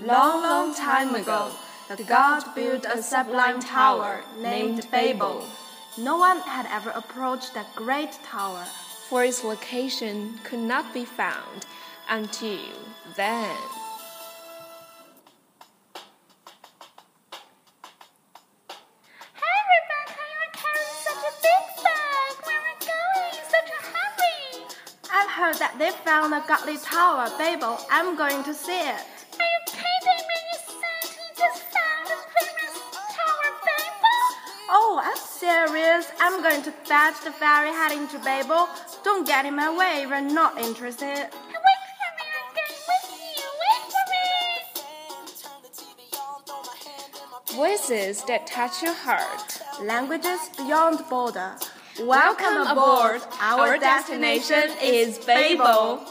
Long, long time ago, the god built a sublime tower named Babel. No one had ever approached that great tower, for its location could not be found until then. Hey, Rebecca, you're such a big bag. Where are going? Such a hurry. I've heard that they found a godly tower, Babel. I'm going to see it. Serious. I'm going to fetch the ferry heading to Babel. Don't get in my way if you're not interested. Wait for me, I'm going with you. Wait me. Voices that touch your heart. Languages beyond border. Welcome aboard. Our destination is Babel.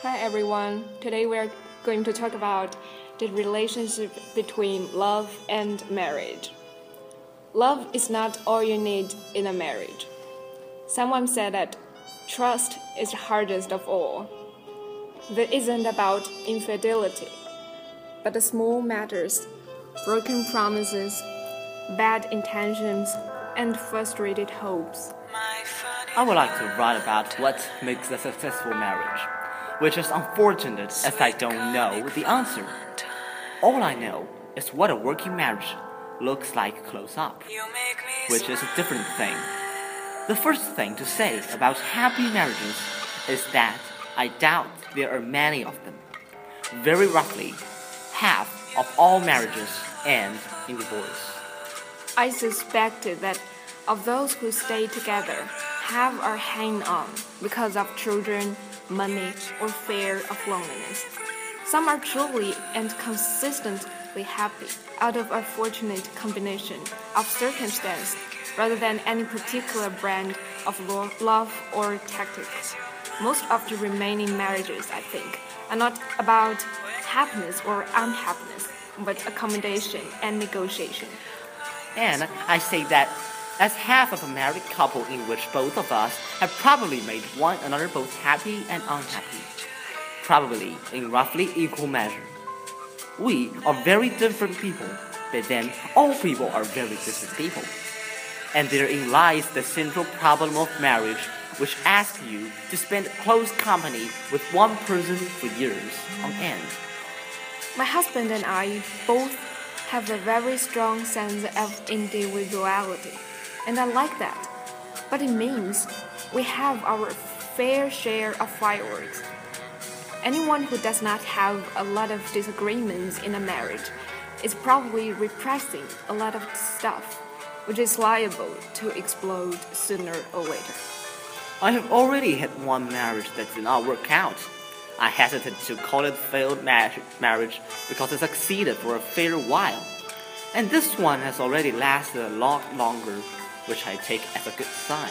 Hi everyone. Today we are going to talk about the relationship between love and marriage. Love is not all you need in a marriage. Someone said that trust is the hardest of all. That isn't about infidelity, but the small matters, broken promises, bad intentions, and frustrated hopes. I would like to write about what makes a successful marriage, which is unfortunate as I don't know the answer. All I know is what a working marriage looks like close up, which is a different thing. The first thing to say about happy marriages is that I doubt there are many of them. Very roughly, half of all marriages end in divorce. I suspected that of those who stay together, half are hanging on because of children, money, or fear of loneliness. Some are truly and consistently happy out of a fortunate combination of circumstance rather than any particular brand of lo- love or tactics. Most of the remaining marriages, I think, are not about happiness or unhappiness, but accommodation and negotiation. And I say that as half of a married couple in which both of us have probably made one another both happy and unhappy, probably in roughly equal measure. We are very different people, but then all people are very different people. And therein lies the central problem of marriage, which asks you to spend close company with one person for years on end. My husband and I both have a very strong sense of individuality, and I like that. But it means we have our fair share of fireworks. Anyone who does not have a lot of disagreements in a marriage is probably repressing a lot of stuff, which is liable to explode sooner or later. I have already had one marriage that did not work out. I hesitate to call it failed marriage because it succeeded for a fair while. And this one has already lasted a lot longer, which I take as a good sign.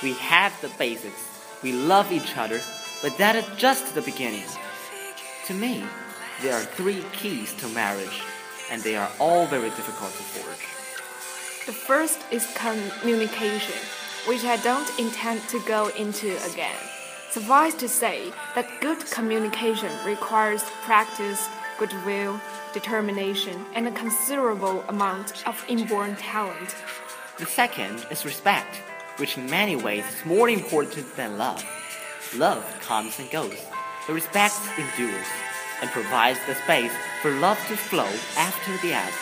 We have the basics, we love each other, but that is just the beginning. To me, there are three keys to marriage, and they are all very difficult to forge. The first is communication, which I don't intend to go into again. Suffice to say that good communication requires practice, goodwill, determination, and a considerable amount of inborn talent. The second is respect, which in many ways is more important than love. Love comes and goes, but respect endures and provides the space for love to flow after the end,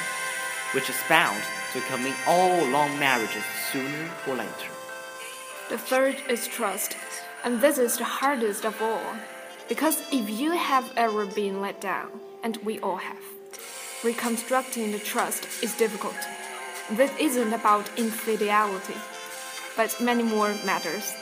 which is bound to come in all long marriages sooner or later. The third is trust, and this is the hardest of all. Because if you have ever been let down, and we all have, reconstructing the trust is difficult. This isn't about infidelity, but many more matters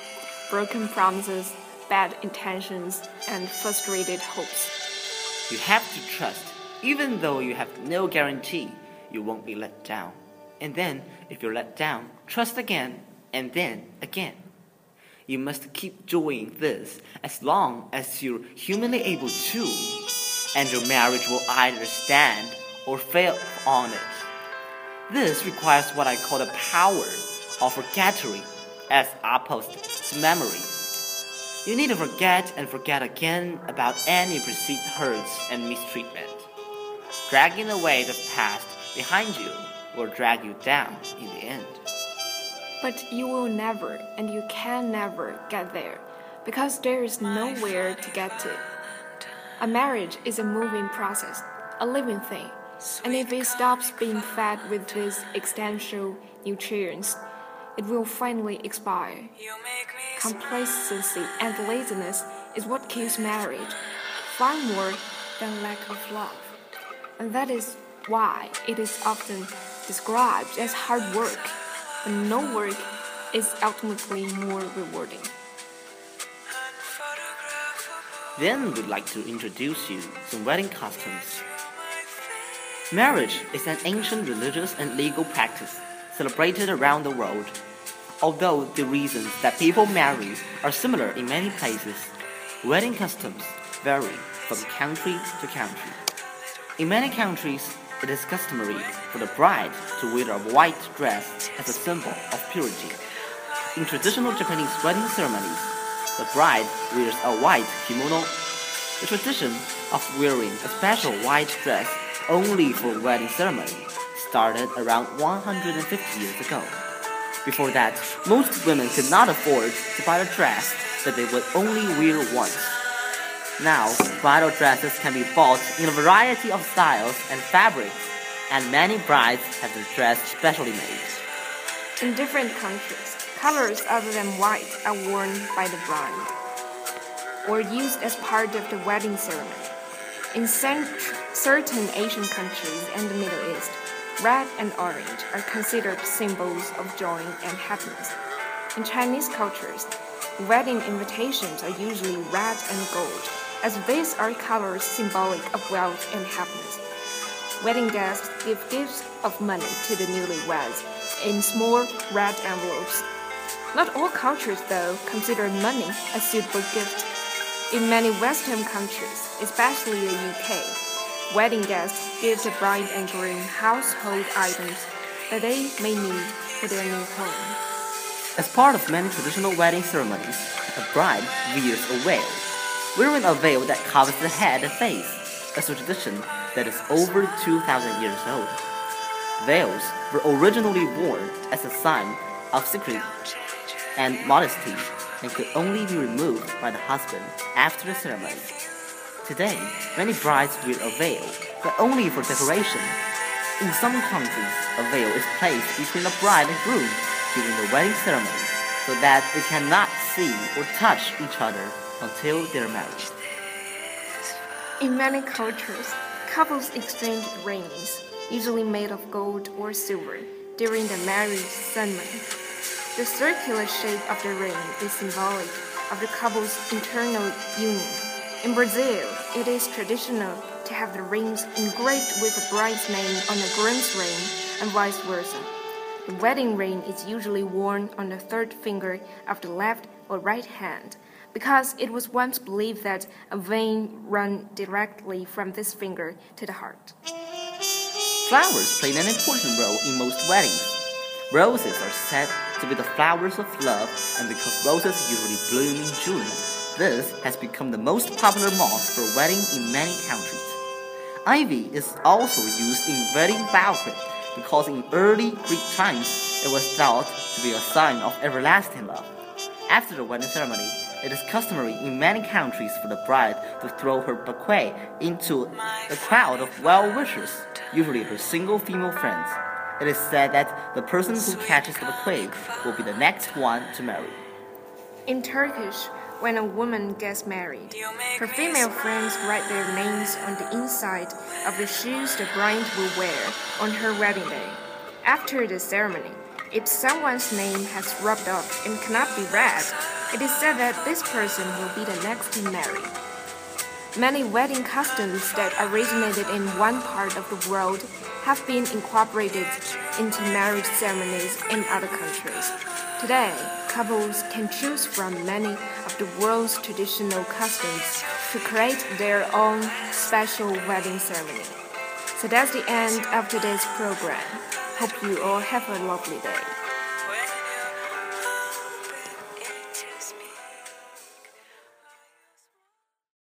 broken promises, bad intentions, and frustrated hopes. You have to trust, even though you have no guarantee you won't be let down. And then, if you're let down, trust again, and then again. You must keep doing this as long as you're humanly able to, and your marriage will either stand or fail on it. This requires what I call the power of forgetting, as opposed to memory. You need to forget and forget again about any perceived hurts and mistreatment. Dragging away the past behind you will drag you down in the end. But you will never and you can never get there because there is nowhere to get to. A marriage is a moving process, a living thing, and if it stops being fed with these essential nutrients, it will finally expire. Complacency and laziness is what kills marriage, far more than lack of love. And that is why it is often described as hard work, but no work is ultimately more rewarding. Then we'd like to introduce you some wedding customs. Marriage is an ancient religious and legal practice celebrated around the world. Although the reasons that people marry are similar in many places, wedding customs vary from country to country. In many countries, it is customary for the bride to wear a white dress as a symbol of purity. In traditional Japanese wedding ceremonies, the bride wears a white kimono. The tradition of wearing a special white dress only for wedding ceremony started around 150 years ago. Before that, most women could not afford to buy a dress that they would only wear once. Now, bridal dresses can be bought in a variety of styles and fabrics, and many brides have their dress specially made. In different countries, colors other than white are worn by the bride or used as part of the wedding ceremony. In certain Asian countries and the Middle East, Red and orange are considered symbols of joy and happiness. In Chinese cultures, wedding invitations are usually red and gold, as these are colors symbolic of wealth and happiness. Wedding guests give gifts of money to the newlyweds in small red envelopes. Not all cultures, though, consider money a suitable gift. In many Western countries, especially the UK, Wedding guests give the bride and groom household items that they may need for their new home. As part of many traditional wedding ceremonies, a bride wears a veil. Wearing a veil that covers the head and face, a tradition that is over 2,000 years old. Veils were originally worn as a sign of secrecy and modesty and could only be removed by the husband after the ceremony. Today, many brides wear a veil, but only for decoration. In some countries, a veil is placed between the bride and groom during the wedding ceremony so that they cannot see or touch each other until they're married. In many cultures, couples exchange rings, usually made of gold or silver, during the marriage ceremony. The circular shape of the ring is symbolic of the couple's internal union. In Brazil, it is traditional to have the rings engraved with the bride's name on the groom's ring and vice versa. The wedding ring is usually worn on the third finger of the left or right hand because it was once believed that a vein ran directly from this finger to the heart. Flowers play an important role in most weddings. Roses are said to be the flowers of love, and because roses usually bloom in June, this has become the most popular moss for wedding in many countries. Ivy is also used in wedding banquet because in early Greek times it was thought to be a sign of everlasting love. After the wedding ceremony, it is customary in many countries for the bride to throw her bouquet into a crowd of well wishers, usually her single female friends. It is said that the person who catches the bouquet will be the next one to marry. In Turkish, when a woman gets married. Her female friends write their names on the inside of the shoes the bride will wear on her wedding day. After the ceremony, if someone's name has rubbed off and cannot be read, it is said that this person will be the next to marry. Many wedding customs that originated in one part of the world have been incorporated into marriage ceremonies in other countries. Today, couples can choose from many of the world's traditional customs to create their own special wedding ceremony. So that's the end of today's program. Hope you all have a lovely day.